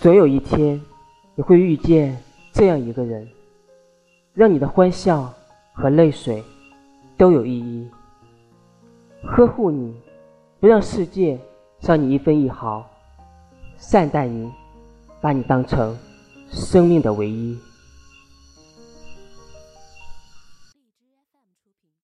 总有一天你会遇见这样一个人让你的欢笑和泪水都有意义。呵护你不让世界伤你一分一毫善待你把你当成生命的唯一。